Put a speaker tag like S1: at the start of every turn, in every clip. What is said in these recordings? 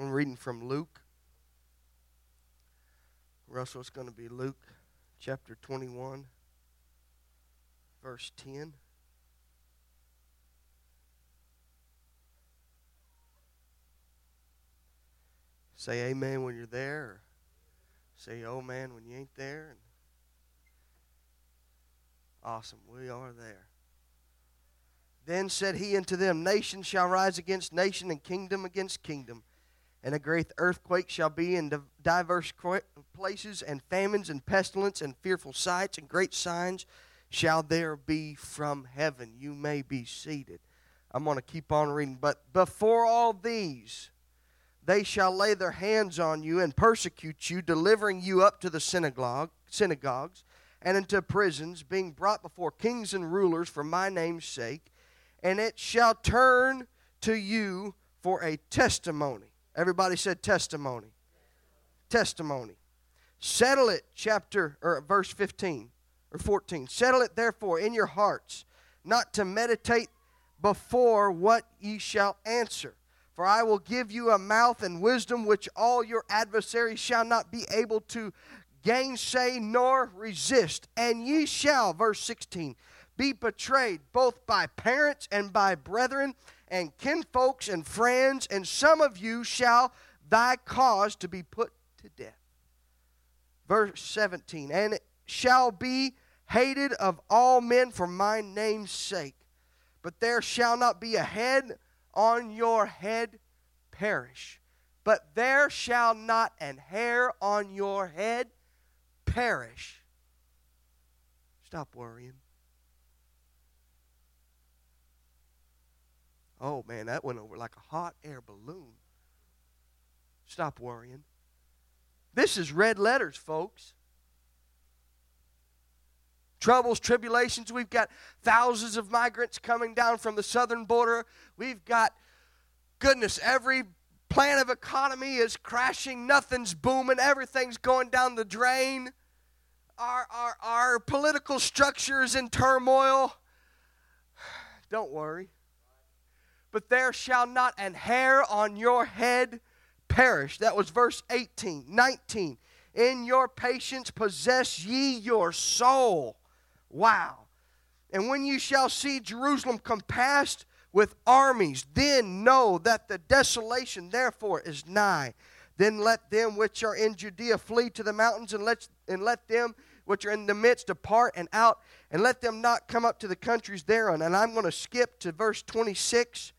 S1: I'm reading from Luke. Russell, it's going to be Luke chapter 21, verse 10. Say amen when you're there, say oh man when you ain't there. Awesome, we are there. Then said he unto them, Nation shall rise against nation, and kingdom against kingdom. And a great earthquake shall be in divers places, and famines, and pestilence, and fearful sights, and great signs shall there be from heaven. You may be seated. I'm going to keep on reading. But before all these, they shall lay their hands on you and persecute you, delivering you up to the synagogue, synagogues and into prisons, being brought before kings and rulers for my name's sake and it shall turn to you for a testimony. Everybody said testimony. Testimony. Settle it, chapter or verse 15 or 14. Settle it therefore in your hearts, not to meditate before what ye shall answer. For I will give you a mouth and wisdom which all your adversaries shall not be able to gainsay nor resist. And ye shall, verse 16, be betrayed both by parents and by brethren and kinfolks and friends, and some of you shall thy cause to be put to death. Verse 17, and shall be hated of all men for my name's sake, but there shall not be a head on your head perish, but there shall not an hair on your head perish. Stop worrying. Oh man, that went over like a hot air balloon. Stop worrying. This is red letters, folks. Troubles, tribulations. We've got thousands of migrants coming down from the southern border. We've got, goodness, every plan of economy is crashing. Nothing's booming. Everything's going down the drain. Our, our, our political structure is in turmoil. Don't worry but there shall not an hair on your head perish. That was verse 18. 19. In your patience possess ye your soul. Wow. And when you shall see Jerusalem compassed with armies, then know that the desolation therefore is nigh. Then let them which are in Judea flee to the mountains, and let, and let them which are in the midst depart and out, and let them not come up to the countries thereon. And I'm going to skip to verse 26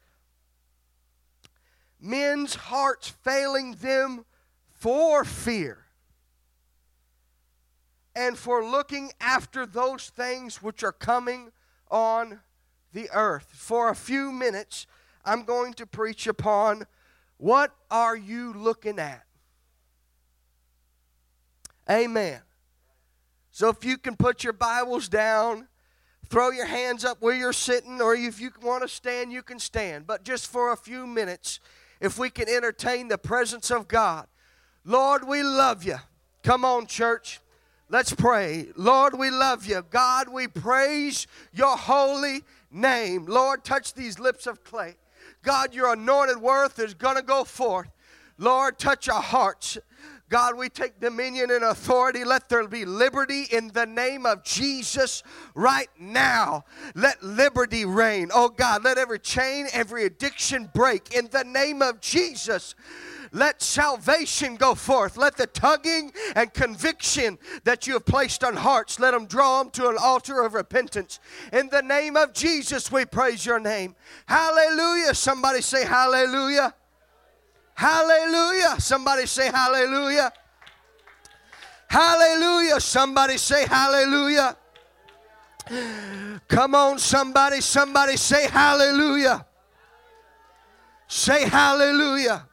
S1: men's hearts failing them for fear and for looking after those things which are coming on the earth. For a few minutes, I'm going to preach upon what are you looking at? Amen. So if you can put your Bibles down, throw your hands up where you're sitting, or if you want to stand, you can stand. But just for a few minutes, if we can entertain the presence of God. Lord, we love you. Come on, church. Let's pray. Lord, we love you. God, we praise your holy name. Lord, touch these lips of clay. God, your anointed word is going to go forth. Lord, touch our hearts. God, we take dominion and authority. Let there be liberty in the name of Jesus right now. Let liberty reign. Oh God, let every chain, every addiction break in the name of Jesus. Let salvation go forth. Let the tugging and conviction that you have placed on hearts, let them draw them to an altar of repentance. In the name of Jesus, we praise your name. Hallelujah. Somebody say hallelujah. Hallelujah. Somebody say hallelujah. Hallelujah. Somebody say hallelujah. Come on, somebody, somebody say hallelujah. Say hallelujah.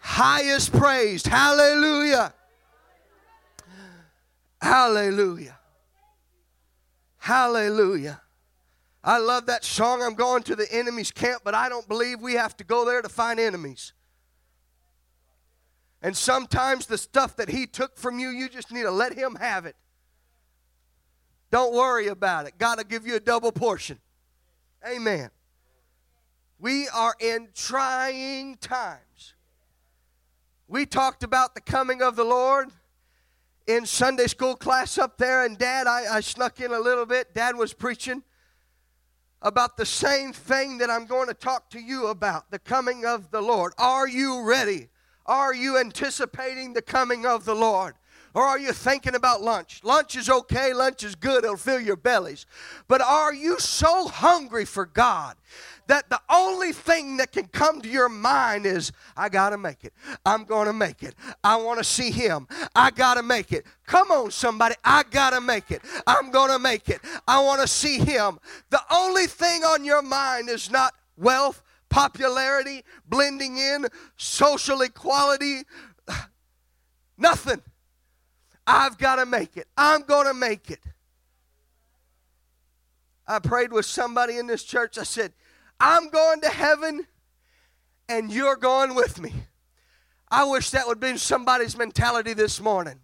S1: Highest praised. Hallelujah. Hallelujah. Hallelujah. I love that song. I'm going to the enemy's camp, but I don't believe we have to go there to find enemies. And sometimes the stuff that He took from you, you just need to let Him have it. Don't worry about it. God will give you a double portion. Amen. We are in trying times. We talked about the coming of the Lord in Sunday school class up there, and Dad, I, I snuck in a little bit. Dad was preaching about the same thing that I'm going to talk to you about the coming of the Lord. Are you ready? Are you anticipating the coming of the Lord? Or are you thinking about lunch? Lunch is okay, lunch is good, it'll fill your bellies. But are you so hungry for God that the only thing that can come to your mind is, I gotta make it. I'm gonna make it. I wanna see Him. I gotta make it. Come on, somebody. I gotta make it. I'm gonna make it. I wanna see Him. The only thing on your mind is not wealth, popularity, blending in, social equality, nothing. I've got to make it. I'm going to make it. I prayed with somebody in this church. I said, I'm going to heaven and you're going with me. I wish that would be somebody's mentality this morning.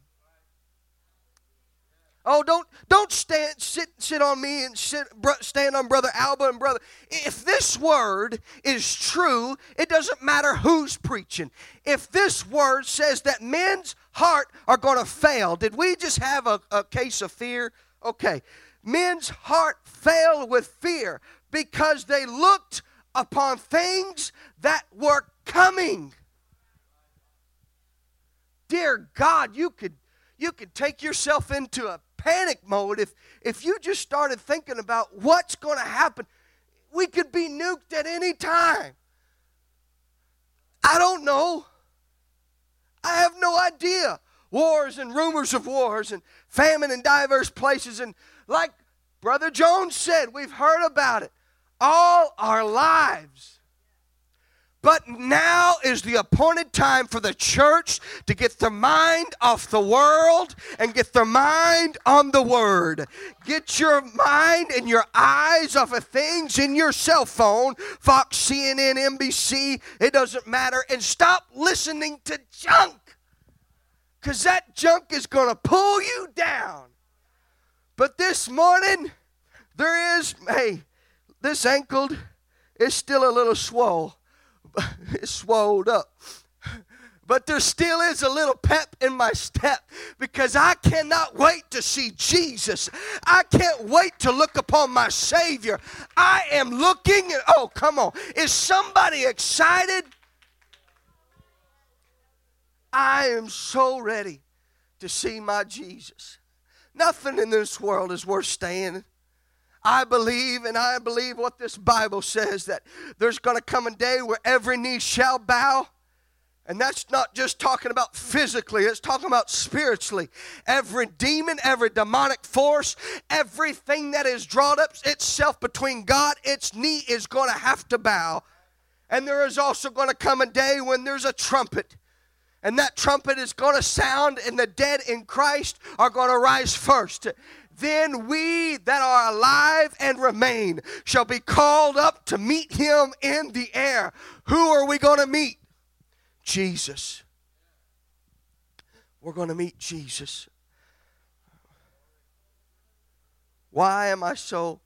S1: Oh, don't don't stand sit sit on me and sit stand on brother Alba and brother. If this word is true, it doesn't matter who's preaching. If this word says that men's heart are going to fail, did we just have a, a case of fear? Okay, men's heart failed with fear because they looked upon things that were coming. Dear God, you could you could take yourself into a panic mode if, if you just started thinking about what's going to happen. We could be nuked at any time. I don't know. I have no idea. Wars and rumors of wars and famine in diverse places. And like Brother Jones said, we've heard about it all our lives. But now is the appointed time for the church to get their mind off the world and get their mind on the Word. Get your mind and your eyes off of things in your cell phone, Fox, CNN, NBC, it doesn't matter, and stop listening to junk. Because that junk is going to pull you down. But this morning, there is, hey, this ankle is still a little swole it's swelled up. But there still is a little pep in my step because I cannot wait to see Jesus. I can't wait to look upon my Savior. I am looking, at, oh, come on. Is somebody excited? I am so ready to see my Jesus. Nothing in this world is worth staying. I believe, and I believe what this Bible says that there's going to come a day where every knee shall bow. And that's not just talking about physically, it's talking about spiritually. Every demon, every demonic force, everything that is drawn up itself between God, its knee is going to have to bow. And there is also going to come a day when there's a trumpet. And that trumpet is going to sound, and the dead in Christ are going to rise first then we that are alive and remain shall be called up to meet him in the air. Who are we going to meet? Jesus. We're going to meet Jesus. Why am I so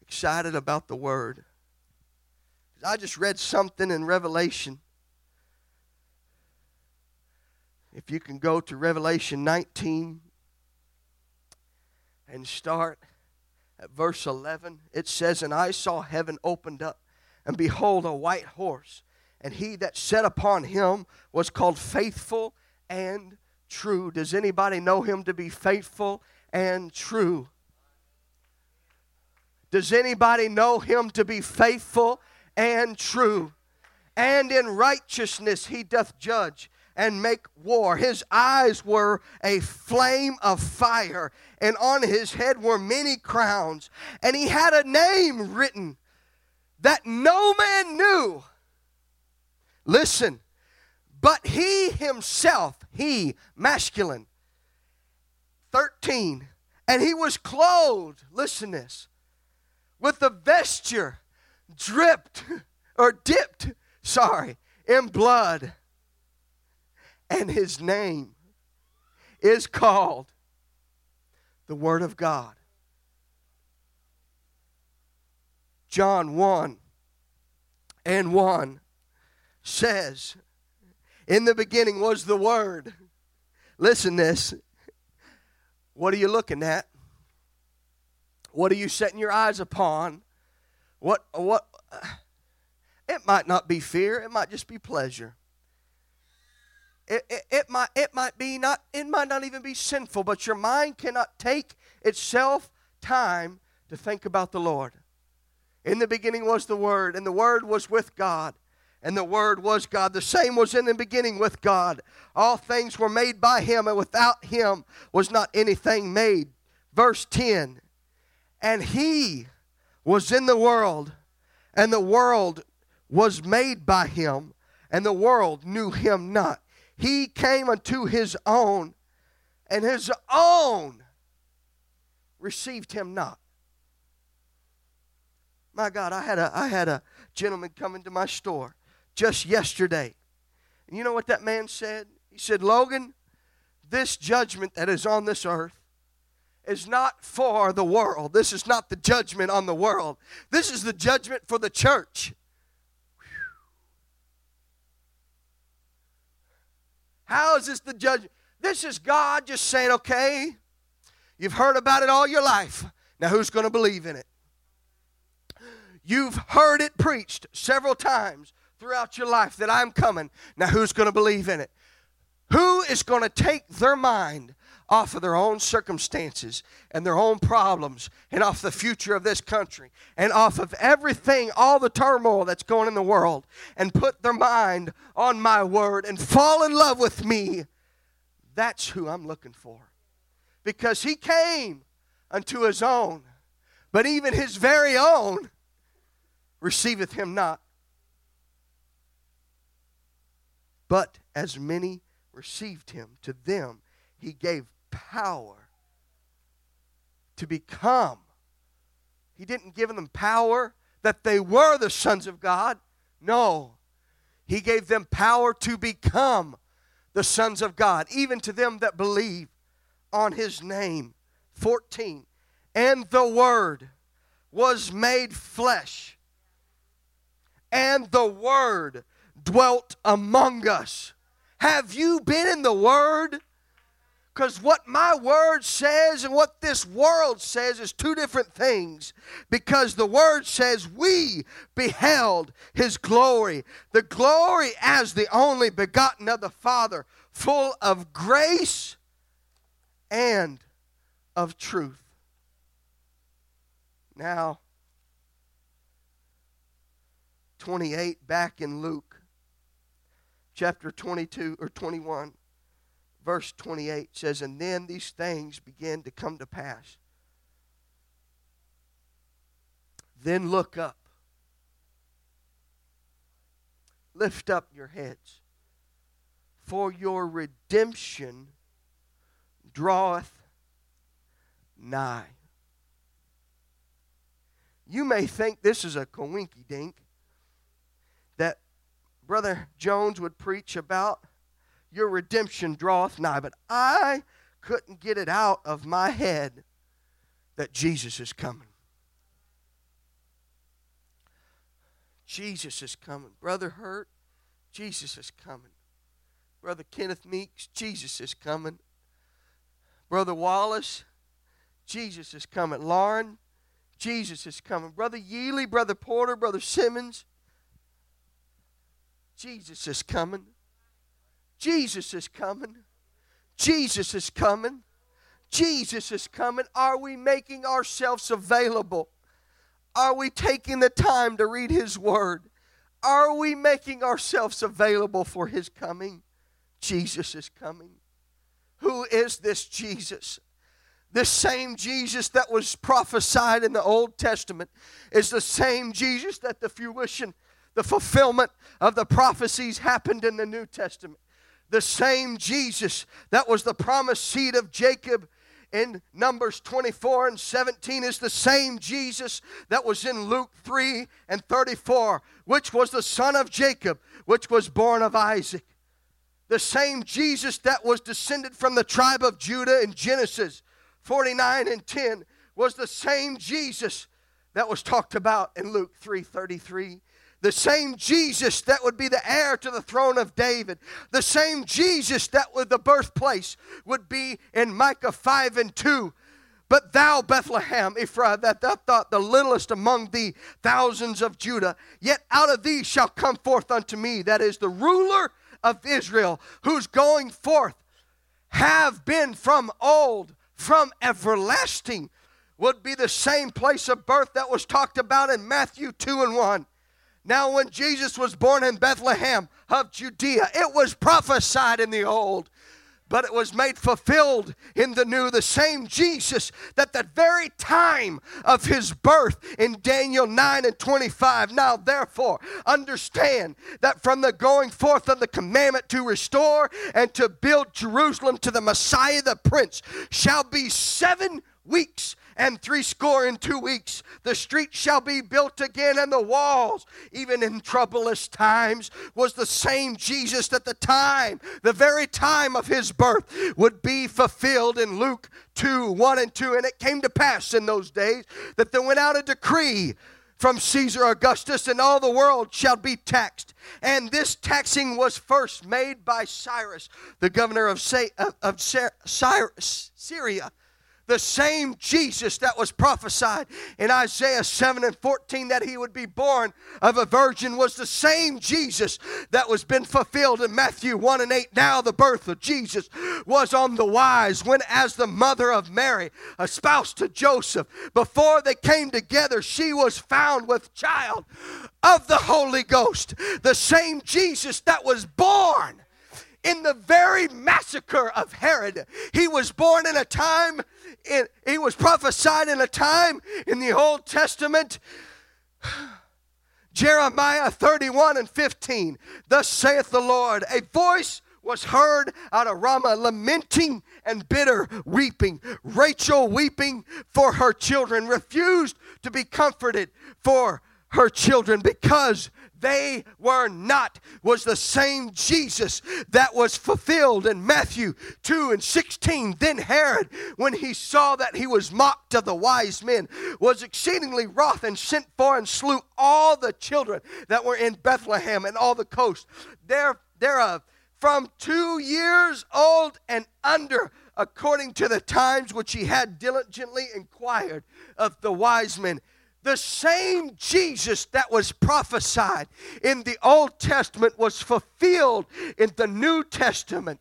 S1: excited about the Word? I just read something in Revelation If you can go to Revelation 19 and start at verse 11, it says, And I saw heaven opened up, and behold, a white horse, and he that sat upon him was called faithful and true. Does anybody know him to be faithful and true? Does anybody know him to be faithful and true? And in righteousness he doth judge and make war. His eyes were a flame of fire, and on his head were many crowns. And he had a name written that no man knew. Listen, but he himself, he, masculine, 13, and he was clothed, listen this, with the vesture dripped, or dipped, sorry, in blood and his name is called the Word of God. John 1 and 1 says, In the beginning was the Word. Listen this. What are you looking at? What are you setting your eyes upon? What what uh, it might not be fear, it might just be pleasure. It, it, it, might it might be not it might not even be sinful, but your mind cannot take itself time to think about the Lord. In the beginning was the Word, and the Word was with God, and the Word was God. The same was in the beginning with God. All things were made by Him, and without Him was not anything made. Verse 10 And He was in the world, and the world was made by Him, and the world knew Him not. He came unto His own, and His own received Him not. My God, I had a I had a gentleman come into my store just yesterday. And you know what that man said? He said, "Logan, this judgment that is on this earth is not for the world. This is not the judgment on the world. This is the judgment for the church." How is this the judgment? This is God just saying, okay, you've heard about it all your life. Now who's going to believe in it? You've heard it preached several times throughout your life that I'm coming. Now, who's going to believe in it? Who is going to take their mind off of their own circumstances and their own problems and off the future of this country and off of everything, all the turmoil that's going in the world, and put their mind on my word and fall in love with me? That's who I'm looking for. Because he came unto his own, but even his very own receiveth him not. But as many received him, to them he gave power to become. He didn't give them power that they were the sons of God. No. He gave them power to become the sons of God, even to them that believe on his name. 14. And the Word was made flesh and the Word dwelt among us. Have you been in the Word? Because what my word says and what this world says is two different things. Because the word says we beheld his glory, the glory as the only begotten of the Father, full of grace and of truth. Now, 28 back in Luke chapter 22 or 21 verse 28 says and then these things began to come to pass. Then look up. Lift up your heads. For your redemption draweth nigh. You may think this is a coinky dink that Brother Jones would preach about your redemption draweth nigh. But I couldn't get it out of my head that Jesus is coming. Jesus is coming. Brother Hurt, Jesus is coming. Brother Kenneth Meeks, Jesus is coming. Brother Wallace, Jesus is coming. Lauren, Jesus is coming. Brother Yealy, Brother Porter, Brother Simmons, Jesus is coming. Jesus is coming. Jesus is coming. Jesus is coming. Are we making ourselves available? Are we taking the time to read His Word? Are we making ourselves available for His coming? Jesus is coming. Who is this Jesus? This same Jesus that was prophesied in the Old Testament is the same Jesus that the fruition the fulfillment of the prophecies happened in the New Testament. The same Jesus that was the promised seed of Jacob in Numbers 24 and 17 is the same Jesus that was in Luke 3 and 34, which was the son of Jacob, which was born of Isaac. The same Jesus that was descended from the tribe of Judah in Genesis 49 and 10 was the same Jesus that was talked about in Luke 3:33 the same Jesus that would be the heir to the throne of David, the same Jesus that would the birthplace would be in Micah 5 and 2. But thou, Bethlehem, Ephraim, that thou thought the littlest among the thousands of Judah, yet out of thee shall come forth unto me, that is the ruler of Israel, whose going forth have been from old, from everlasting, would be the same place of birth that was talked about in Matthew 2 and 1. Now, when Jesus was born in Bethlehem of Judea, it was prophesied in the old, but it was made fulfilled in the new. The same Jesus that the very time of his birth in Daniel 9 and 25. Now, therefore, understand that from the going forth of the commandment to restore and to build Jerusalem to the Messiah the Prince shall be seven weeks and threescore in two weeks. The street shall be built again, and the walls, even in troublous times, was the same Jesus that the time, the very time of his birth, would be fulfilled in Luke 2 1 and 2. And it came to pass in those days that there went out a decree from Caesar Augustus, and all the world shall be taxed. And this taxing was first made by Cyrus, the governor of, of, of Syria the same Jesus that was prophesied in Isaiah 7 and 14 that he would be born of a virgin was the same Jesus that was been fulfilled in Matthew 1 and 8. Now the birth of Jesus was on the wise when as the mother of Mary, a spouse to Joseph, before they came together, she was found with child of the Holy Ghost. The same Jesus that was born in the very massacre of Herod. He was born in a time, he was prophesied in a time in the Old Testament. Jeremiah 31 and 15. Thus saith the Lord, a voice was heard out of Ramah, lamenting and bitter weeping. Rachel weeping for her children, refused to be comforted for her children because they were not was the same Jesus that was fulfilled in Matthew 2 and 16. Then Herod, when he saw that he was mocked of the wise men, was exceedingly wroth and sent for and slew all the children that were in Bethlehem and all the coast there, thereof from two years old and under according to the times which he had diligently inquired of the wise men the same Jesus that was prophesied in the Old Testament was fulfilled in the New Testament.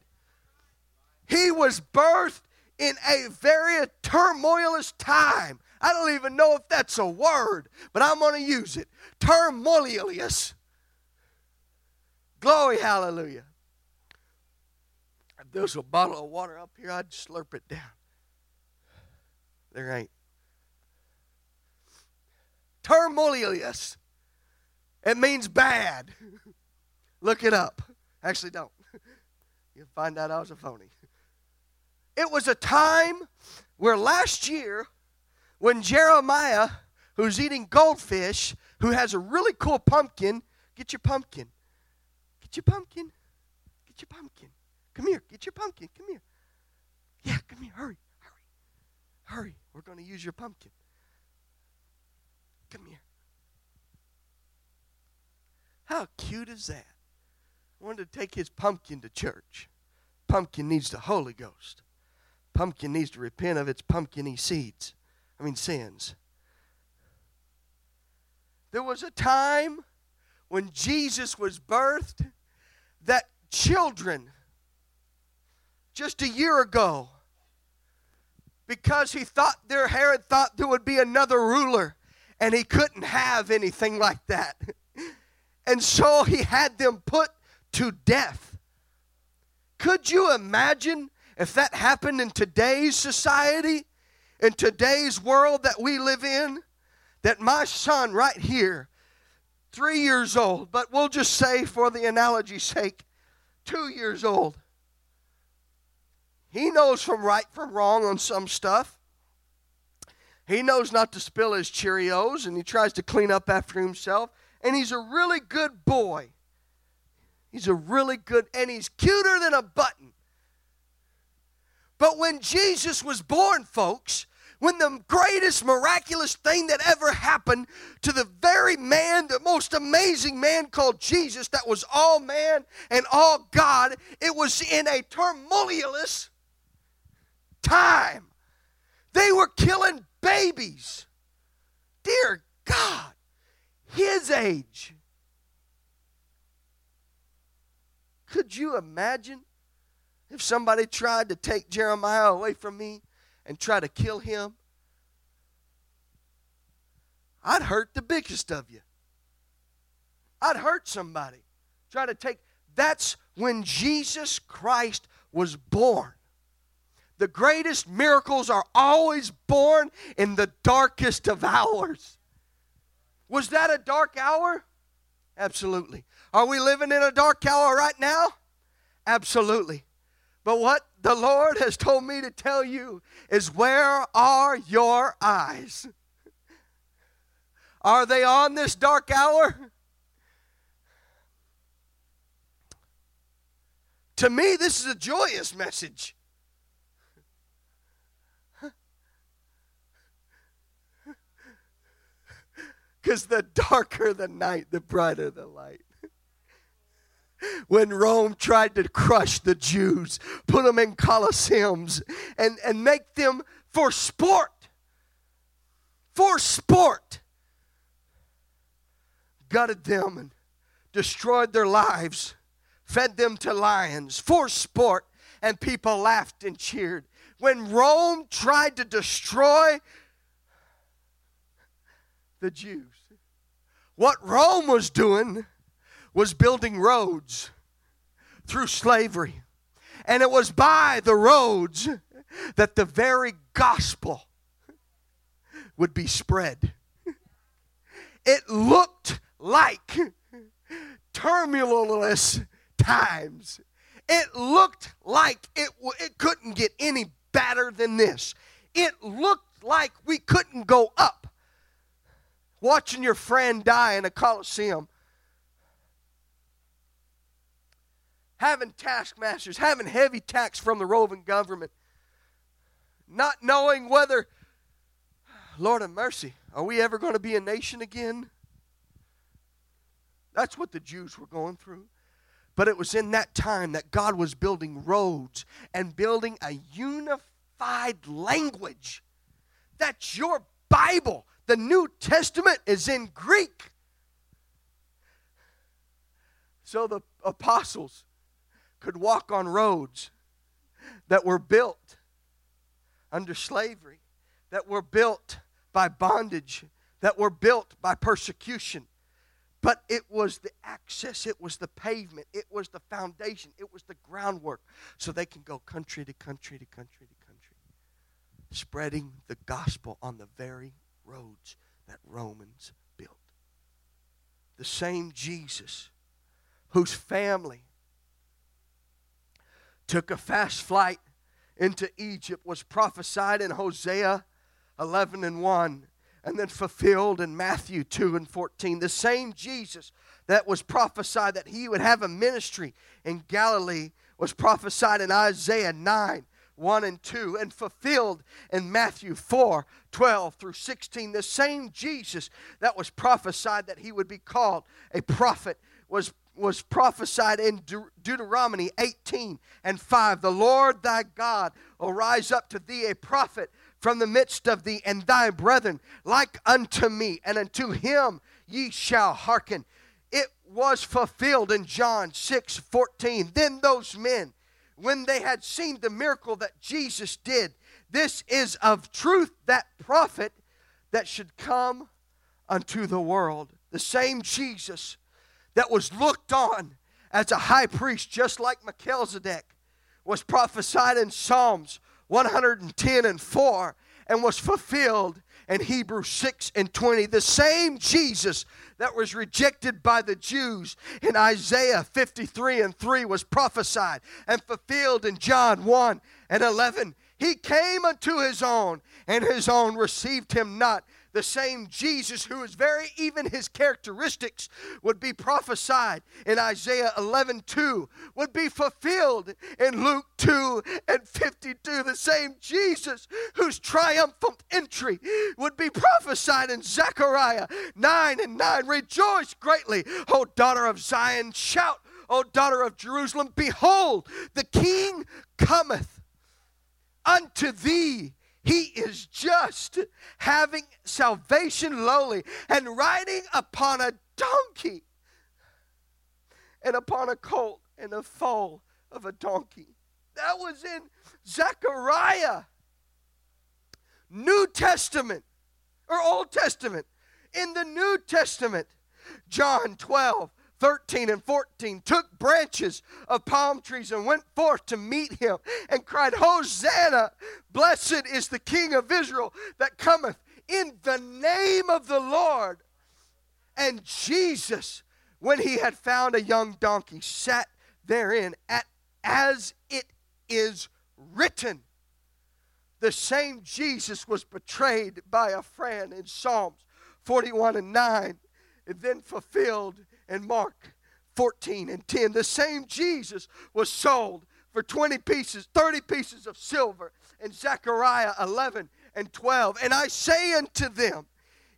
S1: He was birthed in a very turmoilous time. I don't even know if that's a word, but I'm going to use it. Turmoilous. Glory, hallelujah. If there's a bottle of water up here, I'd slurp it down. There ain't. Termolius. It means bad. Look it up. Actually, don't. You'll find out I was a phony. It was a time where last year, when Jeremiah, who's eating goldfish, who has a really cool pumpkin, get your pumpkin. Get your pumpkin. Get your pumpkin. Come here. Get your pumpkin. Come here. Yeah, come here. Hurry. Hurry. Hurry. We're going to use your pumpkin. Come here. How cute is that? I wanted to take his pumpkin to church. Pumpkin needs the Holy Ghost. Pumpkin needs to repent of its pumpkiny seeds. I mean, sins. There was a time when Jesus was birthed that children, just a year ago, because he thought their Herod thought there would be another ruler and he couldn't have anything like that. And so he had them put to death. Could you imagine if that happened in today's society, in today's world that we live in? That my son, right here, three years old, but we'll just say for the analogy's sake, two years old, he knows from right from wrong on some stuff. He knows not to spill his Cheerios and he tries to clean up after himself. And he's a really good boy. He's a really good, and he's cuter than a button. But when Jesus was born, folks, when the greatest miraculous thing that ever happened to the very man, the most amazing man called Jesus, that was all man and all God, it was in a tumultuous time. They were killing babies. Dear God, his age. Could you imagine if somebody tried to take Jeremiah away from me and try to kill him? I'd hurt the biggest of you. I'd hurt somebody. Try to take. That's when Jesus Christ was born. The greatest miracles are always born in the darkest of hours. Was that a dark hour? Absolutely. Are we living in a dark hour right now? Absolutely. But what the Lord has told me to tell you is where are your eyes? Are they on this dark hour? To me, this is a joyous message. Because the darker the night, the brighter the light. when Rome tried to crush the Jews, put them in colosseums, and, and make them for sport. For sport. Gutted them and destroyed their lives, fed them to lions for sport, and people laughed and cheered. When Rome tried to destroy the Jews. What Rome was doing was building roads through slavery. And it was by the roads that the very gospel would be spread. It looked like tumultuous times. It looked like it, it couldn't get any better than this. It looked like we couldn't go up watching your friend die in a coliseum, having taskmasters, having heavy tax from the Roman government, not knowing whether, Lord of mercy, are we ever going to be a nation again? That's what the Jews were going through. But it was in that time that God was building roads and building a unified language. That's your Bible. The New Testament is in Greek. So the apostles could walk on roads that were built under slavery, that were built by bondage, that were built by persecution. But it was the access, it was the pavement, it was the foundation, it was the groundwork so they can go country to country to country to country, spreading the gospel on the very roads that Romans built. The same Jesus whose family took a fast flight into Egypt was prophesied in Hosea 11 and 1 and then fulfilled in Matthew 2 and 14. The same Jesus that was prophesied that he would have a ministry in Galilee was prophesied in Isaiah 9 1 and 2 and fulfilled in Matthew 4 12 through 16. The same Jesus that was prophesied that he would be called a prophet was, was prophesied in De- Deuteronomy 18 and 5. The Lord thy God will rise up to thee a prophet from the midst of thee and thy brethren like unto me, and unto him ye shall hearken. It was fulfilled in John 6 14. Then those men when they had seen the miracle that Jesus did. This is of truth that prophet that should come unto the world. The same Jesus that was looked on as a high priest, just like Melchizedek, was prophesied in Psalms 110 and 4 and was fulfilled in Hebrews 6 and 20. The same Jesus that was rejected by the Jews in Isaiah 53 and 3 was prophesied and fulfilled in John 1 and 11. He came unto his own, and his own received him not. The same Jesus who is very even his characteristics would be prophesied in Isaiah 11 2, would be fulfilled in Luke 2 and 52. The same Jesus whose triumphant entry would be prophesied in Zechariah 9 and 9. Rejoice greatly, O daughter of Zion. Shout, O daughter of Jerusalem. Behold, the king cometh unto thee he is just, having salvation lowly, and riding upon a donkey, and upon a colt, and a foal of a donkey. That was in Zechariah. New Testament or Old Testament. In the New Testament, John 12, 13 and 14 took branches of palm trees and went forth to meet him and cried, Hosanna! Blessed is the King of Israel that cometh in the name of the Lord. And Jesus, when he had found a young donkey, sat therein at, as it is written. The same Jesus was betrayed by a friend in Psalms 41 and 9, and then fulfilled in Mark 14 and 10. The same Jesus was sold for 20 pieces, 30 pieces of silver in Zechariah 11 and 12. And I say unto them,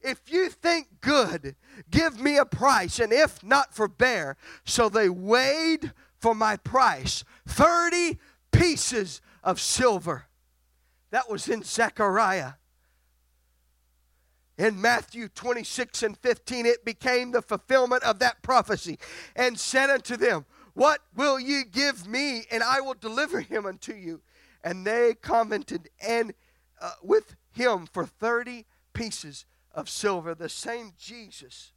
S1: if you think good, give me a price, and if not, forbear. So they weighed for my price 30 pieces of silver. That was in Zechariah in Matthew 26 and 15, it became the fulfillment of that prophecy, and said unto them, What will ye give me, and I will deliver him unto you? And they commented and uh, with him for 30 pieces of silver. The same Jesus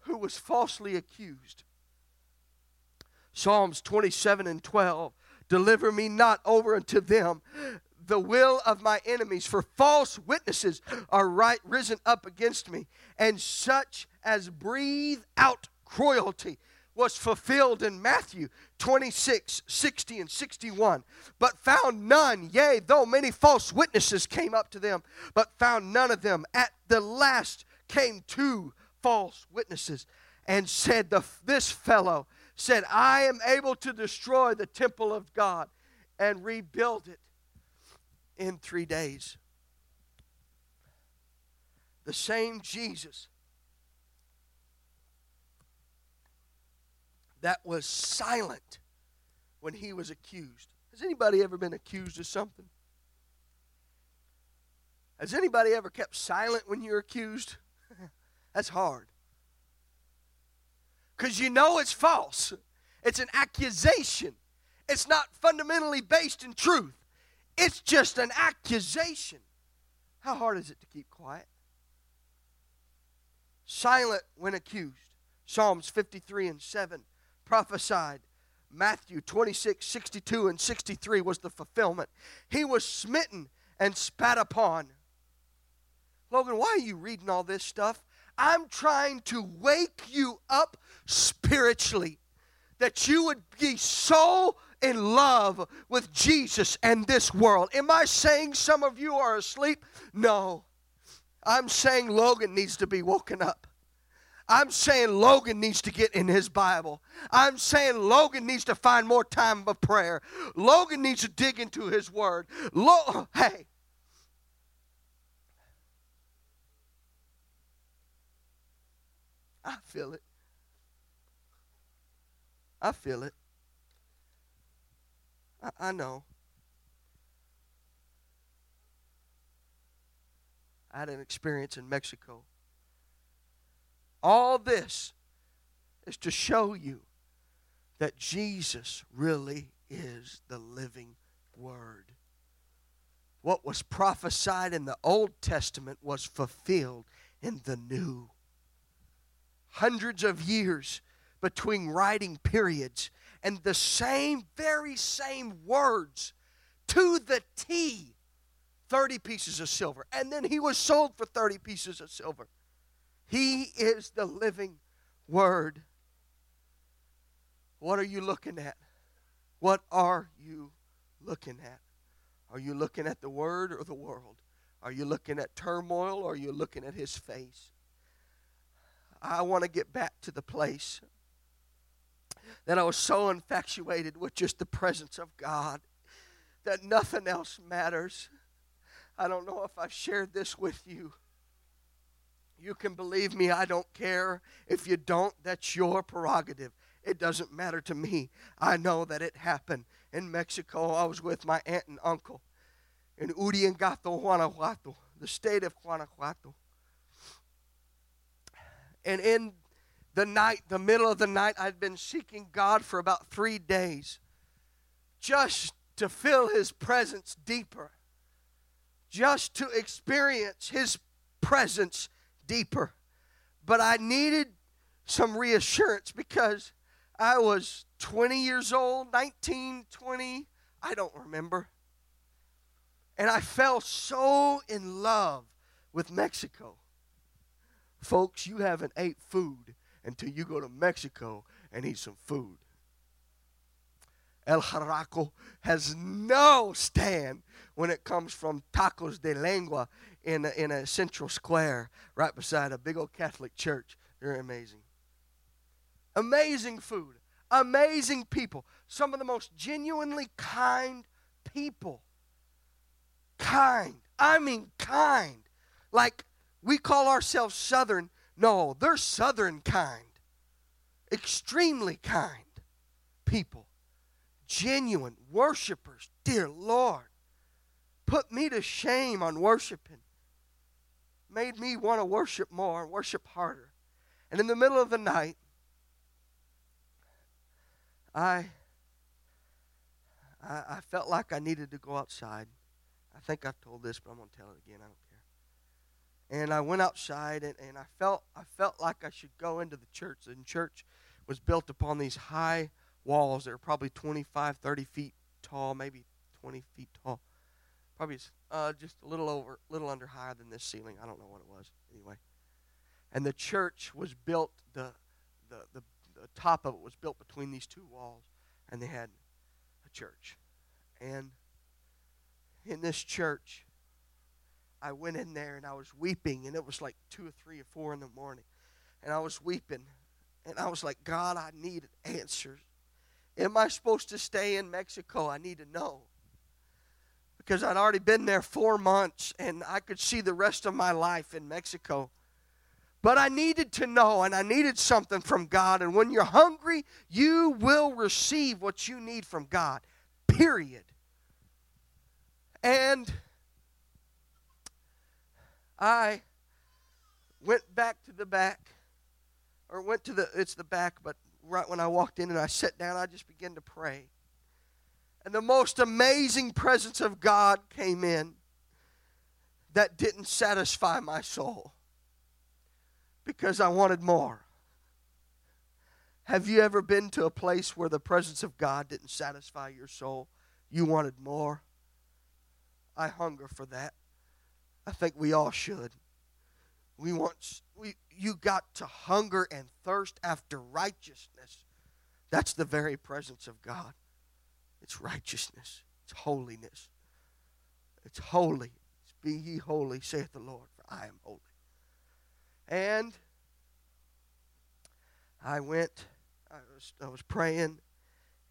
S1: who was falsely accused. Psalms 27 and 12 Deliver me not over unto them the will of my enemies, for false witnesses are right risen up against me, and such as breathe out cruelty was fulfilled in Matthew 26, 60, and 61. But found none, yea, though many false witnesses came up to them, but found none of them. At the last came two false witnesses and said, the, This fellow said, I am able to destroy the temple of God and rebuild it in three days. The same Jesus that was silent when he was accused. Has anybody ever been accused of something? Has anybody ever kept silent when you're accused? That's hard. Because you know it's false. It's an accusation. It's not fundamentally based in truth. It's just an accusation. How hard is it to keep quiet? Silent when accused. Psalms 53 and 7 prophesied. Matthew 26, 62 and 63 was the fulfillment. He was smitten and spat upon. Logan, why are you reading all this stuff? I'm trying to wake you up spiritually that you would be so in love with Jesus and this world. Am I saying some of you are asleep? No. I'm saying Logan needs to be woken up. I'm saying Logan needs to get in his Bible. I'm saying Logan needs to find more time of prayer. Logan needs to dig into his word. Lo- hey. I feel it. I feel it. I, I know. I had an experience in Mexico. All this is to show you that Jesus really is the living Word. What was prophesied in the Old Testament was fulfilled in the New. Hundreds of years between writing periods and the same, very same words to the T 30 pieces of silver. And then he was sold for 30 pieces of silver. He is the living word. What are you looking at? What are you looking at? Are you looking at the word or the world? Are you looking at turmoil or are you looking at his face? I want to get back to the place that I was so infatuated with just the presence of God that nothing else matters. I don't know if I've shared this with you. You can believe me, I don't care. If you don't, that's your prerogative. It doesn't matter to me. I know that it happened in Mexico. I was with my aunt and uncle in Uriangato, Guanajuato, the state of Guanajuato. And in the night, the middle of the night, I'd been seeking God for about three days just to feel His presence deeper, just to experience His presence deeper. But I needed some reassurance because I was 20 years old, 19, 20, I don't remember. And I fell so in love with Mexico. Folks, you haven't ate food until you go to Mexico and eat some food. El Jaraco has no stand when it comes from tacos de lengua in a, in a central square right beside a big old Catholic church. They're amazing. Amazing food, amazing people, some of the most genuinely kind people. Kind. I mean, kind. Like we call ourselves Southern. No, they're Southern kind. Extremely kind people. Genuine worshipers. Dear Lord, put me to shame on worshiping. Made me want to worship more, and worship harder. And in the middle of the night, I, I, I felt like I needed to go outside. I think I've told this, but I'm going to tell it again. I don't. And I went outside, and, and I felt I felt like I should go into the church. And church was built upon these high walls that were probably 25, 30 feet tall, maybe 20 feet tall. Probably uh, just a little over, little under higher than this ceiling. I don't know what it was. Anyway, and the church was built. The the the the top of it was built between these two walls, and they had a church. And in this church, I went in there and I was weeping, and it was like two or three or four in the morning. And I was weeping, and I was like, God, I need answers. Am I supposed to stay in Mexico? I need to know. Because I'd already been there four months, and I could see the rest of my life in Mexico. But I needed to know, and I needed something from God. And when you're hungry, you will receive what you need from God, period. And I went back to the back, or went to the, it's the back, but right when I walked in and I sat down, I just began to pray. And the most amazing presence of God came in that didn't satisfy my soul because I wanted more. Have you ever been to a place where the presence of God didn't satisfy your soul? You wanted more? I hunger for that. I think we all should. We want we you got to hunger and thirst after righteousness. That's the very presence of God. It's righteousness. It's holiness. It's holy. It's be ye holy, saith the Lord, for I am holy. And I went, I was, I was praying,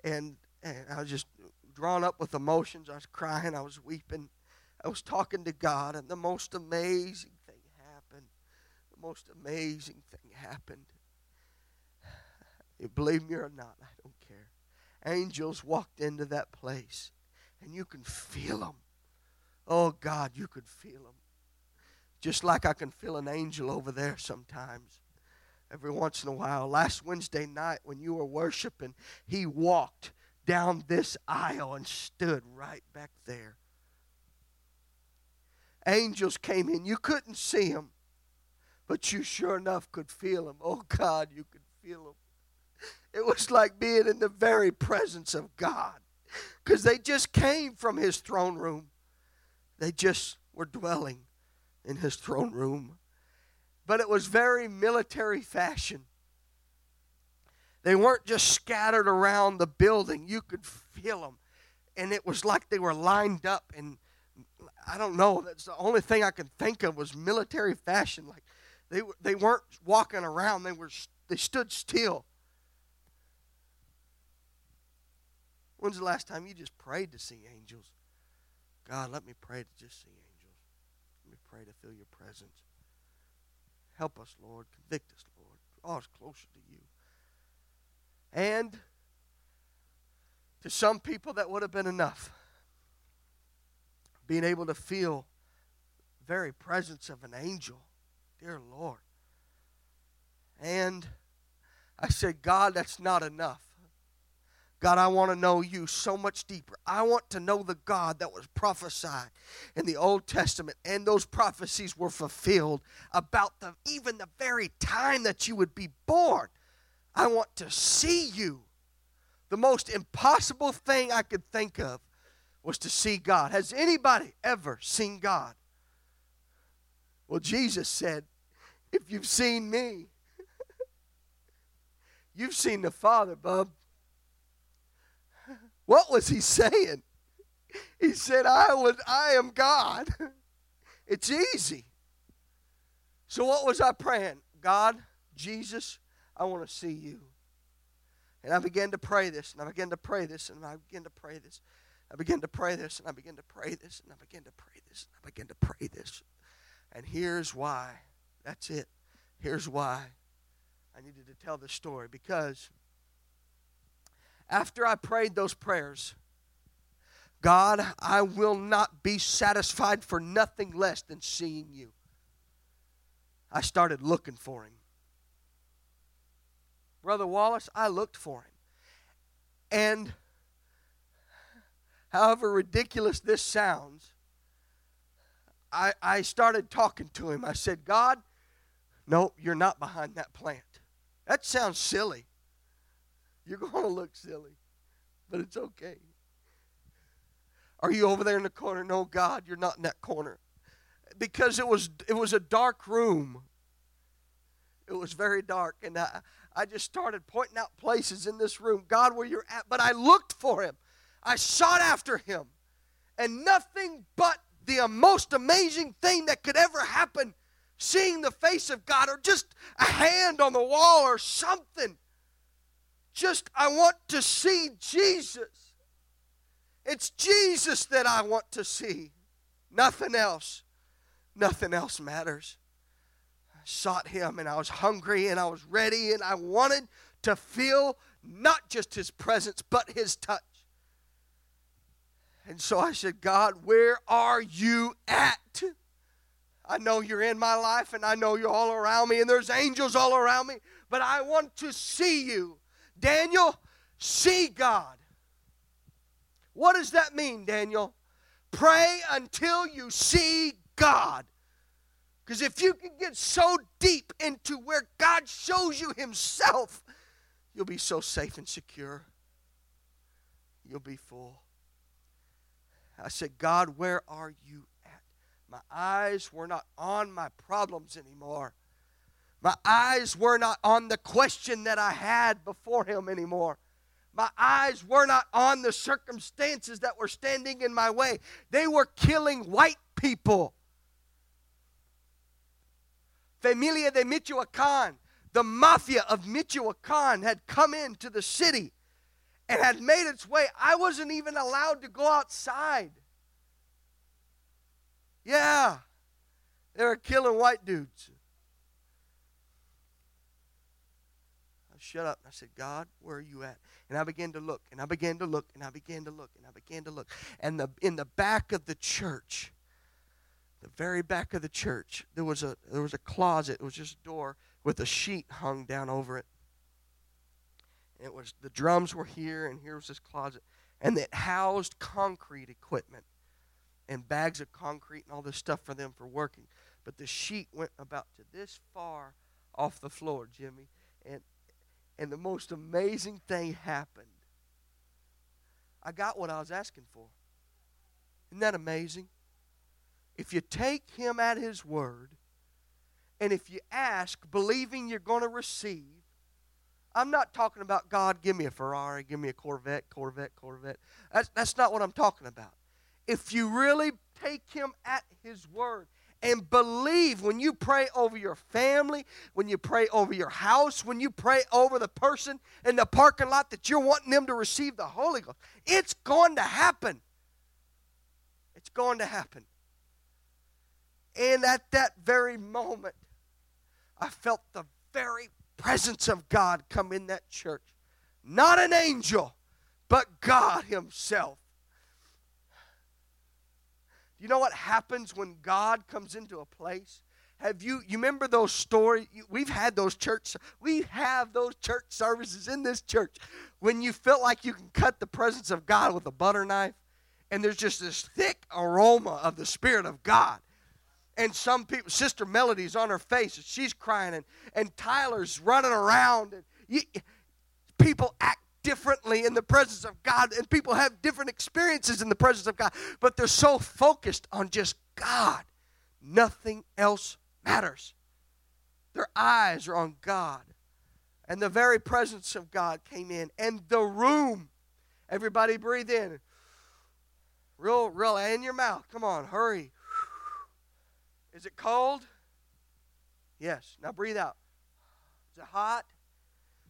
S1: and, and I was just drawn up with emotions. I was crying, I was weeping, I was talking to God, and the most amazing thing happened. The most amazing thing happened. You believe me or not, I don't care. Angels walked into that place, and you can feel them. Oh, God, you could feel them. Just like I can feel an angel over there sometimes. Every once in a while. Last Wednesday night when you were worshiping, he walked down this aisle and stood right back there. Angels came in. You couldn't see them, but you sure enough could feel them. Oh, God, you could feel them. It was like being in the very presence of God because they just came from his throne room. They just were dwelling in his throne room. But it was very military fashion. They weren't just scattered around the building, you could feel them. And it was like they were lined up. And I don't know. That's the only thing I could think of was military fashion. Like they they weren't walking around. They were they stood still. When's the last time you just prayed to see angels? God, let me pray to just see angels. Let me pray to feel your presence. Help us, Lord. Convict us, Lord. Draw us closer to you. And to some people, that would have been enough. Being able to feel very presence of an angel. Dear Lord. And I said, God, that's not enough. God, I want to know you so much deeper. I want to know the God that was prophesied in the Old Testament, and those prophecies were fulfilled about the even the very time that you would be born. I want to see you. The most impossible thing I could think of was to see God. Has anybody ever seen God? Well, Jesus said, If you've seen me, you've seen the Father, bub. What was he saying? He said, I was I am God. It's easy. So what was I praying? God, Jesus, I want to see you. And I began to pray this, and I began to pray this, and I began to pray this. I began to pray this, and I began to pray this, and I began to pray this, and I began to pray this. And here's why. That's it. Here's why I needed to tell this story. Because after I prayed those prayers, God, I will not be satisfied for nothing less than seeing you. I started looking for him. Brother Wallace, I looked for him. And however ridiculous this sounds, I, I started talking to him. I said, God, no, you're not behind that plant. That sounds silly. You're going to look silly, but it's okay. Are you over there in the corner? No, God, you're not in that corner. Because it was it was a dark room. It was very dark, and I, I just started pointing out places in this room, God, where you're at. But I looked for him. I sought after him. And nothing but the most amazing thing that could ever happen, seeing the face of God, or just a hand on the wall or something. Just, I want to see Jesus. It's Jesus that I want to see. Nothing else. Nothing else matters I sought him and I was hungry and I was ready and I wanted to feel not just his presence but his touch. And so I said, God, where are you at? I know you're in my life and I know you're all around me and there's angels all around me, but I want to see you. Daniel, see God. What does that mean, Daniel? Pray until you see God. Because if you can get so deep into where God shows you Himself, you'll be so safe and secure. You'll be full. I said, God, where are you at? My eyes were not on my problems anymore. My eyes were not on the question that I had before Him anymore. My eyes were not on the circumstances that were standing in my way. They were killing white people. Familia de Michoacan, the mafia of Michoacan had come into the city and had made its way. I wasn't even allowed to go outside. Yeah, they were killing white dudes. I shut up. I said, God, where are you at? And I began to look, and I began to look, and I began to look, and I began to look. And the, in the back of the church, the very back of the church, there was a there was a closet. It was just a door with a sheet hung down over it. It was the drums were here, and here was this closet, and it housed concrete equipment and bags of concrete and all this stuff for them for working. But the sheet went about to this far off the floor, Jimmy, and and the most amazing thing happened. I got what I was asking for. Isn't that amazing? if you take him at his word, and if you ask, believing you're going to receive, I'm not talking about God, give me a Ferrari, give me a Corvette, Corvette, Corvette. That's, that's not what I'm talking about. if you really take him at his word and believe when you pray over your family, when you pray over your house, when you pray over the person in the parking lot that you're wanting them to receive the Holy Ghost, it's going to happen. It's going to happen. And at that very moment, I felt the very presence of God come in that church. Not an angel, but God Himself. Do you know what happens when God comes into a place? Have you you remember those stories? We've had those church we have those church services in this church when you feel like you can cut the presence of God with a butter knife and there's just this thick aroma of the spirit of God. And some people, Sister Melody's on her face, and she's crying, and, and Tyler's running around, and you, people act differently in the presence of God, and people have different experiences in the presence of God, but they're so focused on just God. Nothing else matters. Their eyes are on God. And the very presence of God came in, and the room, everybody breathe in. Real, real, in your mouth. Come on, hurry. Is it cold? Yes. Now breathe out. Is it hot?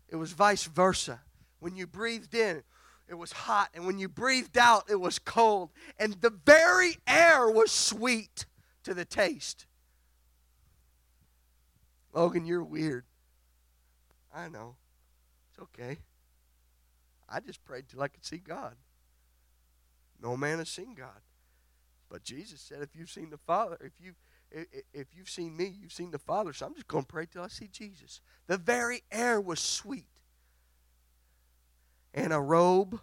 S1: It was vice versa. When you breathed in, it was hot. And when you breathed out, it was cold. And the very air was sweet to the taste. Logan, you're weird. I know. It's okay. I just prayed till I could see God. No man has seen God. But Jesus said, if you've seen the Father, if you if you've seen me, you've seen the Father. So I'm just going to pray till I see Jesus. The very air was sweet and a robe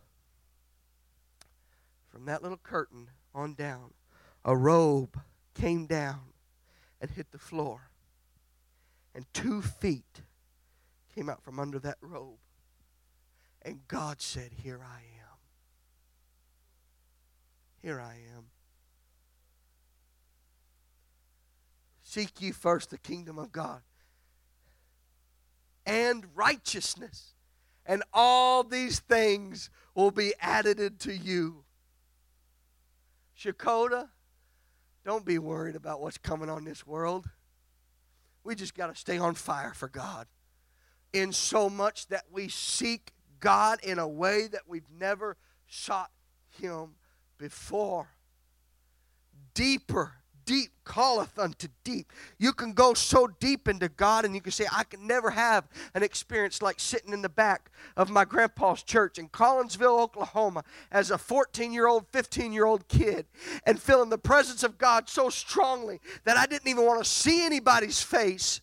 S1: from that little curtain on down. A robe came down and hit the floor. And two feet came out from under that robe. And God said, Here I am. Here I am. Seek ye first the kingdom of God and righteousness and all these things will be added to you. Shakota, don't be worried about what's coming on this world. We just got to stay on fire for God. In so much that we seek God in a way that we've never sought Him before. Deeper deep calleth unto deep. You can go so deep into God and you can say, I can never have an experience like sitting in the back of my grandpa's church in Collinsville, Oklahoma, as a 14 year old, 15 year old kid, and feeling the presence of God so strongly that I didn't even want to see anybody's face.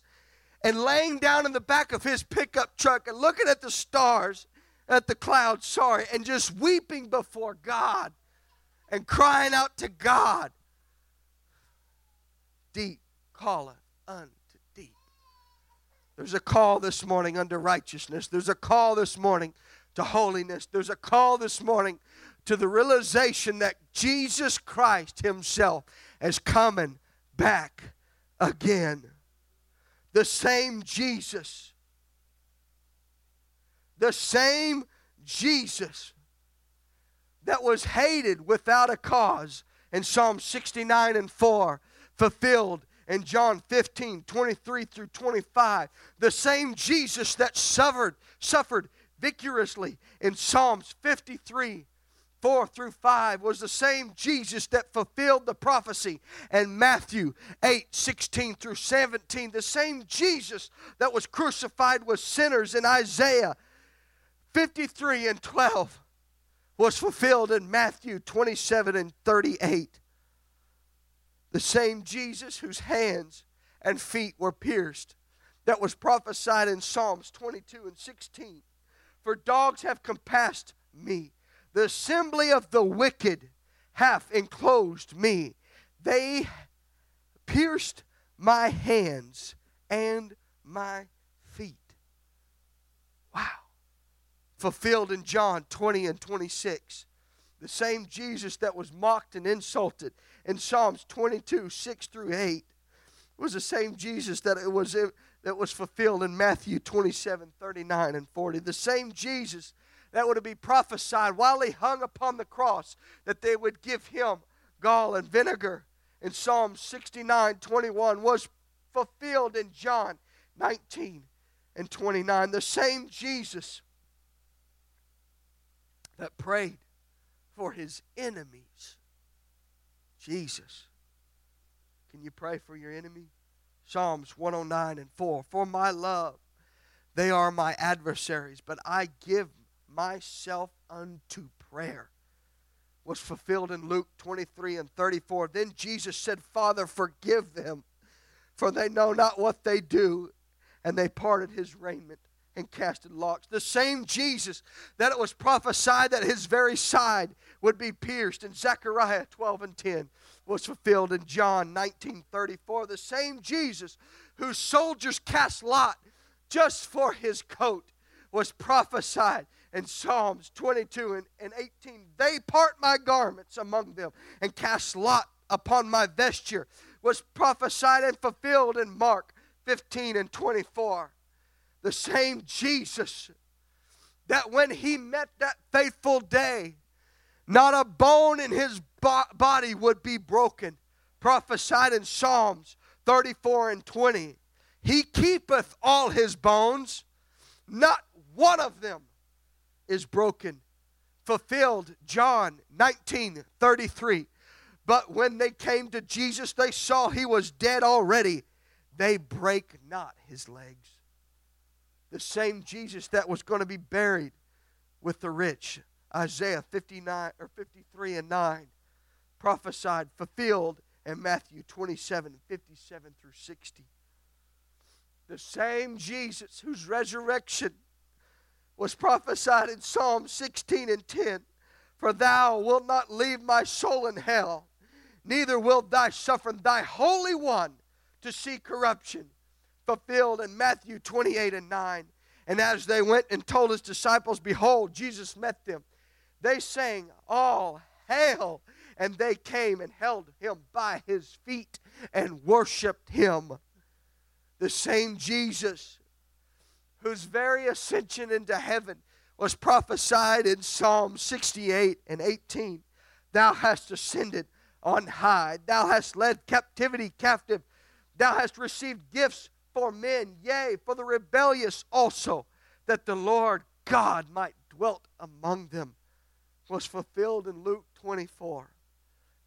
S1: And laying down in the back of his pickup truck and looking at the stars, at the clouds, sorry, and just weeping before God and crying out to God deep calleth unto deep. There's a call this morning unto righteousness. There's a call this morning to holiness. There's a call this morning to the realization that Jesus Christ Himself is coming back again. The same Jesus, the same Jesus that was hated without a cause in Psalm 69 and 4 fulfilled in John 15, 23 through 25. The same Jesus that suffered, suffered victoriously in Psalms 53, 4 through 5 was the same Jesus that fulfilled the prophecy in Matthew 8, 16 through 17. The same Jesus that was crucified with sinners in Isaiah 53 and 12 was fulfilled in Matthew 27 and 38. The same Jesus whose hands and feet were pierced, that was prophesied in Psalms 22 and 16. For dogs have compassed me, the assembly of the wicked hath enclosed me. They pierced my hands and my feet. Wow. Fulfilled in John 20 and 26. The same Jesus that was mocked and insulted in Psalms 22, 6 through 8 was the same Jesus that it was that was fulfilled in Matthew 27, 39 and 40. The same Jesus that would be prophesied while he hung upon the cross that they would give him gall and vinegar in Psalm 69 21 was fulfilled in John 19 and 29. The same Jesus that prayed for his enemies. Jesus. Can you pray for your enemy? Psalms 109 and 4. For my love, they are my adversaries, but I give myself unto prayer. Was fulfilled in Luke 23 and 34. Then Jesus said, Father, forgive them, for they know not what they do. And they parted his raiment and casted lots. The same Jesus that it was prophesied that his very side would be pierced in Zechariah 12 and 10 was fulfilled in John 19:34. The same Jesus whose soldiers cast lot just for his coat was prophesied in Psalms 22 and, and 18. They part my garments among them and cast lot upon my vesture was prophesied and fulfilled in Mark 15 and 24. The same Jesus that when he met that faithful day, not a bone in his body would be broken. Prophesied in Psalms 34 and 20. He keepeth all his bones, not one of them is broken. Fulfilled John 19 33. But when they came to Jesus, they saw he was dead already. They break not his legs. The same Jesus that was going to be buried with the rich Isaiah 59 or 53 and 9 prophesied, fulfilled in Matthew 27 and 57 through 60. The same Jesus whose resurrection was prophesied in Psalm 16 and 10 For thou wilt not leave my soul in hell, neither wilt thou suffer thy Holy One to see corruption. Fulfilled in Matthew 28 and 9. And as they went and told his disciples, Behold, Jesus met them they sang, All hail! And they came and held him by his feet and worshiped him. The same Jesus whose very ascension into heaven was prophesied in Psalm 68 and 18. Thou hast ascended on high, thou hast led captivity captive, thou hast received gifts for men, yea, for the rebellious also, that the Lord God might dwelt among them was fulfilled in Luke 24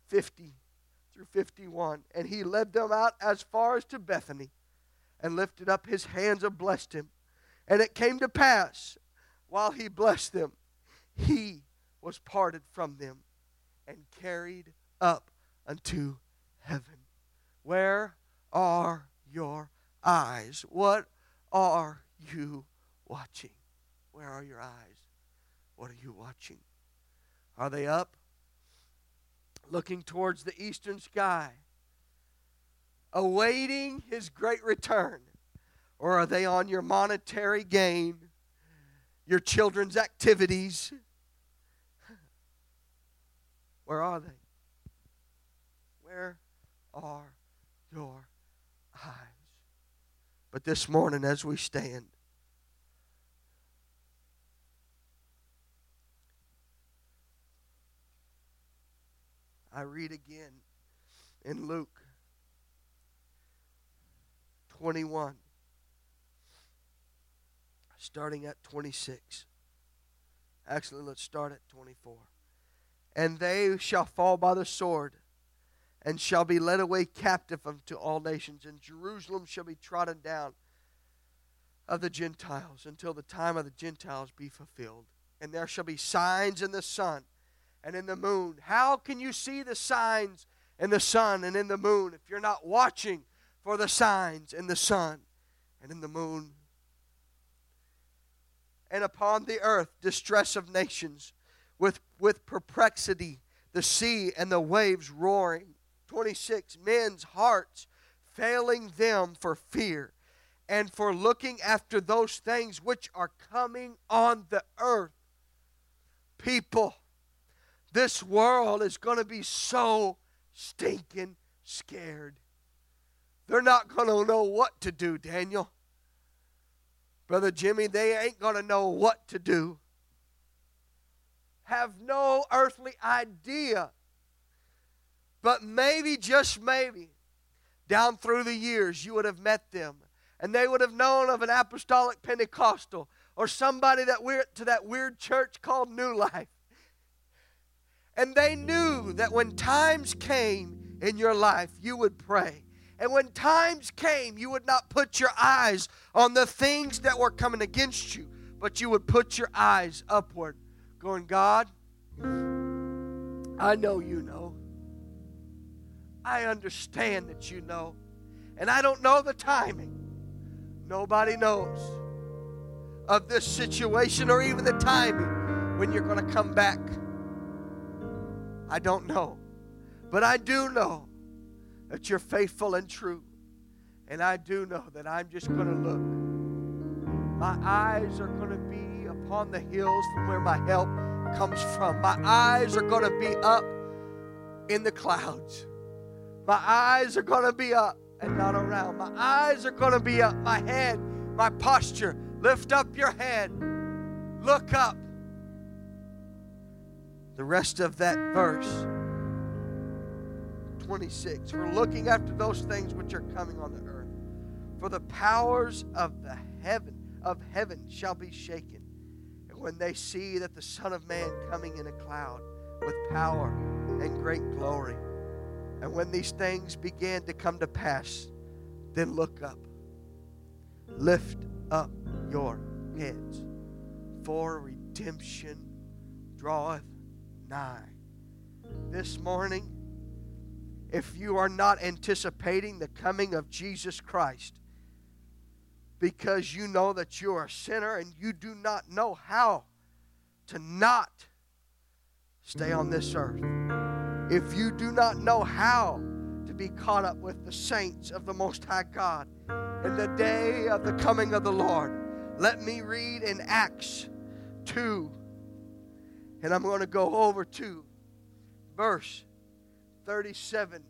S1: 50 through 51. And he led them out as far as to Bethany and lifted up his hands and blessed him. And it came to pass, while he blessed them, he was parted from them and carried up unto heaven. Where are your eyes? What are you watching? Where are your eyes? What are you watching? Are they up? Looking towards the eastern sky, awaiting his great return? Or are they on your monetary gain, your children's activities? Where are they? Where are your eyes? But this morning, as we stand, I read again in Luke 21, starting at 26. Actually, let's start at 24. And they shall fall by the sword, and shall be led away captive unto all nations, and Jerusalem shall be trodden down of the Gentiles until the time of the Gentiles be fulfilled. And there shall be signs in the sun and in the moon. How can you see the signs in the sun and in the moon if you're not watching for the signs in the sun and in the moon? And upon the earth, distress of nations with, with perplexity, the sea and the waves roaring. 26. Men's hearts failing them for fear and for looking after those things which are coming on the earth. People this world is going to be so stinking scared. They're not going to know what to do, Daniel. Brother Jimmy, they ain't going to know what to do. Have no earthly idea But maybe, just maybe, down through the years, you would have met them and they would have known of an apostolic Pentecostal or somebody that went to that weird church called New Life. And they knew that when times came in your life, you would pray. And when times came, you would not put your eyes on the things that were coming against you, but you would put your eyes upward, going, God, I know you know. I understand that you know. And I don't know the timing. Nobody knows of this situation or even the timing when you're going to come back. I don't know. But I do know that you're faithful and true. And I do know that I'm just going to look. My eyes are going to be upon the hills from where my help comes from. My eyes are going to be up in the clouds. My eyes are going to be up and not around. My eyes are going to be up. My head, my posture. Lift up your head. Look up. The rest of that verse 26. We're looking after those things which are coming on the earth. For the powers of the heaven of heaven shall be shaken. And when they see that the Son of Man coming in a cloud with power and great glory. And when these things began to come to pass, then look up. Lift up your heads, for redemption draweth nigh. This morning, if you are not anticipating the coming of Jesus Christ, because you know that you are a sinner and you do not know how to not stay on this earth if you do not know how to be caught up with the saints of the Most High God in the day of the coming of the Lord, let me read in Acts 2. And I'm going to go over to verse 37.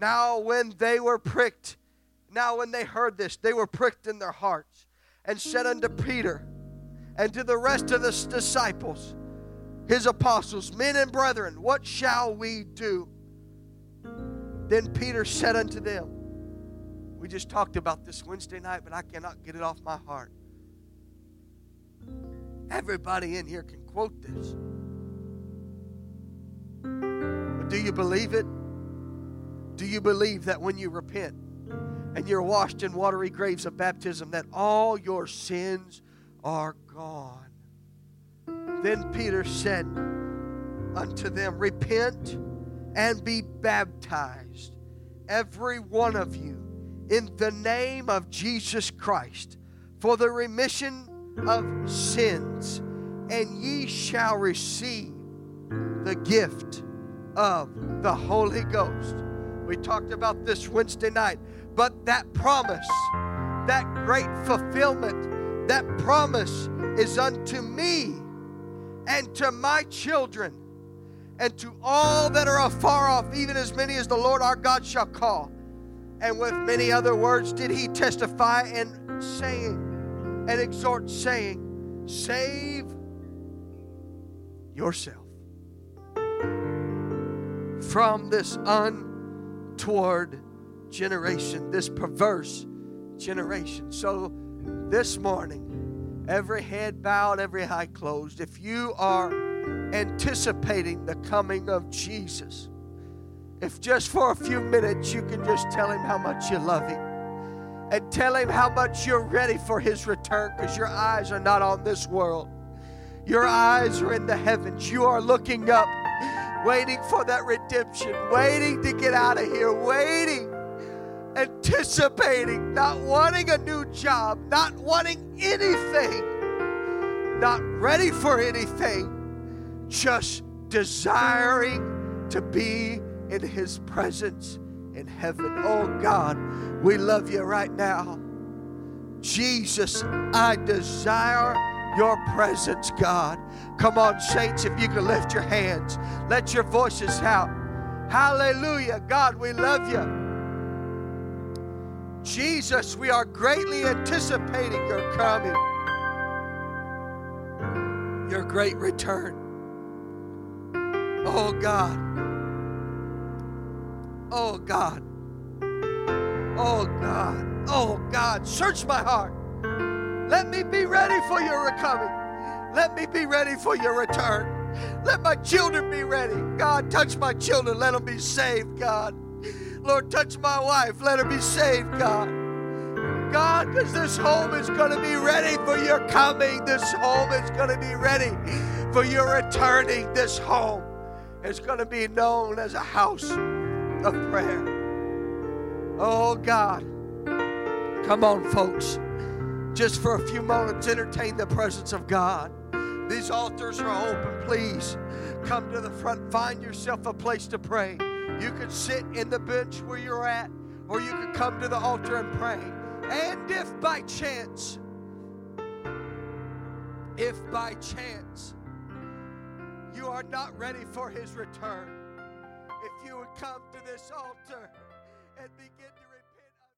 S1: Now, when they were pricked, now when they heard this, they were pricked in their hearts and said unto Peter and to the rest of the disciples, his apostles, Men and brethren, what shall we do? Then Peter said unto them, We just talked about this Wednesday night, but I cannot get it off my heart. Everybody in here can quote this. But do you believe it? Do you believe that when you repent and you're washed in watery graves of baptism, that all your sins are gone? Then Peter said unto them, Repent and be baptized, every one of you, in the name of Jesus Christ, for the remission of sins, and ye shall receive the gift of the Holy Ghost. We talked about this Wednesday night, but that promise, that great fulfillment, that promise is unto me and to my children and to all that are afar off, even as many as the Lord our God shall call. And with many other words did he testify and saying and exhort, saying, Save yourself from this untoward generation, this perverse generation. So this morning, every head bowed, every eye closed, if you are anticipating the coming of Jesus, if just for a few minutes you can just tell him how much you love him and tell him how much you're ready for his return because your eyes are not on this world. Your eyes are in the heavens. You are looking up, waiting for that redemption, waiting to get out of here, waiting anticipating, not wanting a new job, not wanting anything, not ready for anything, just desiring to be in His presence in heaven. Oh God, we love you right now. Jesus, I desire your presence, God. Come on, saints, if you can lift your hands, let your voices out. Hallelujah. God, we love you. Jesus, we are greatly anticipating your coming, your great return. Oh God, Oh God. Oh God. Oh God. Search my heart. Let me be ready for your coming. Let me be ready for your return. Let my children be ready. God, touch my children. Let them be saved, God. Lord, touch my wife. Let her be saved, God. God, because this home is going to be ready for your coming. This home is going to be ready for your returning. This home is going to be known as a house of prayer. Oh, God. Come on, folks. Just for a few moments, entertain the presence of God. These altars are open. Please come to the front. Find yourself a place to pray. You could sit in the bench where you're at, or you could come to the altar and pray. And if by chance, if by chance you are not ready for his return, if you would come to this altar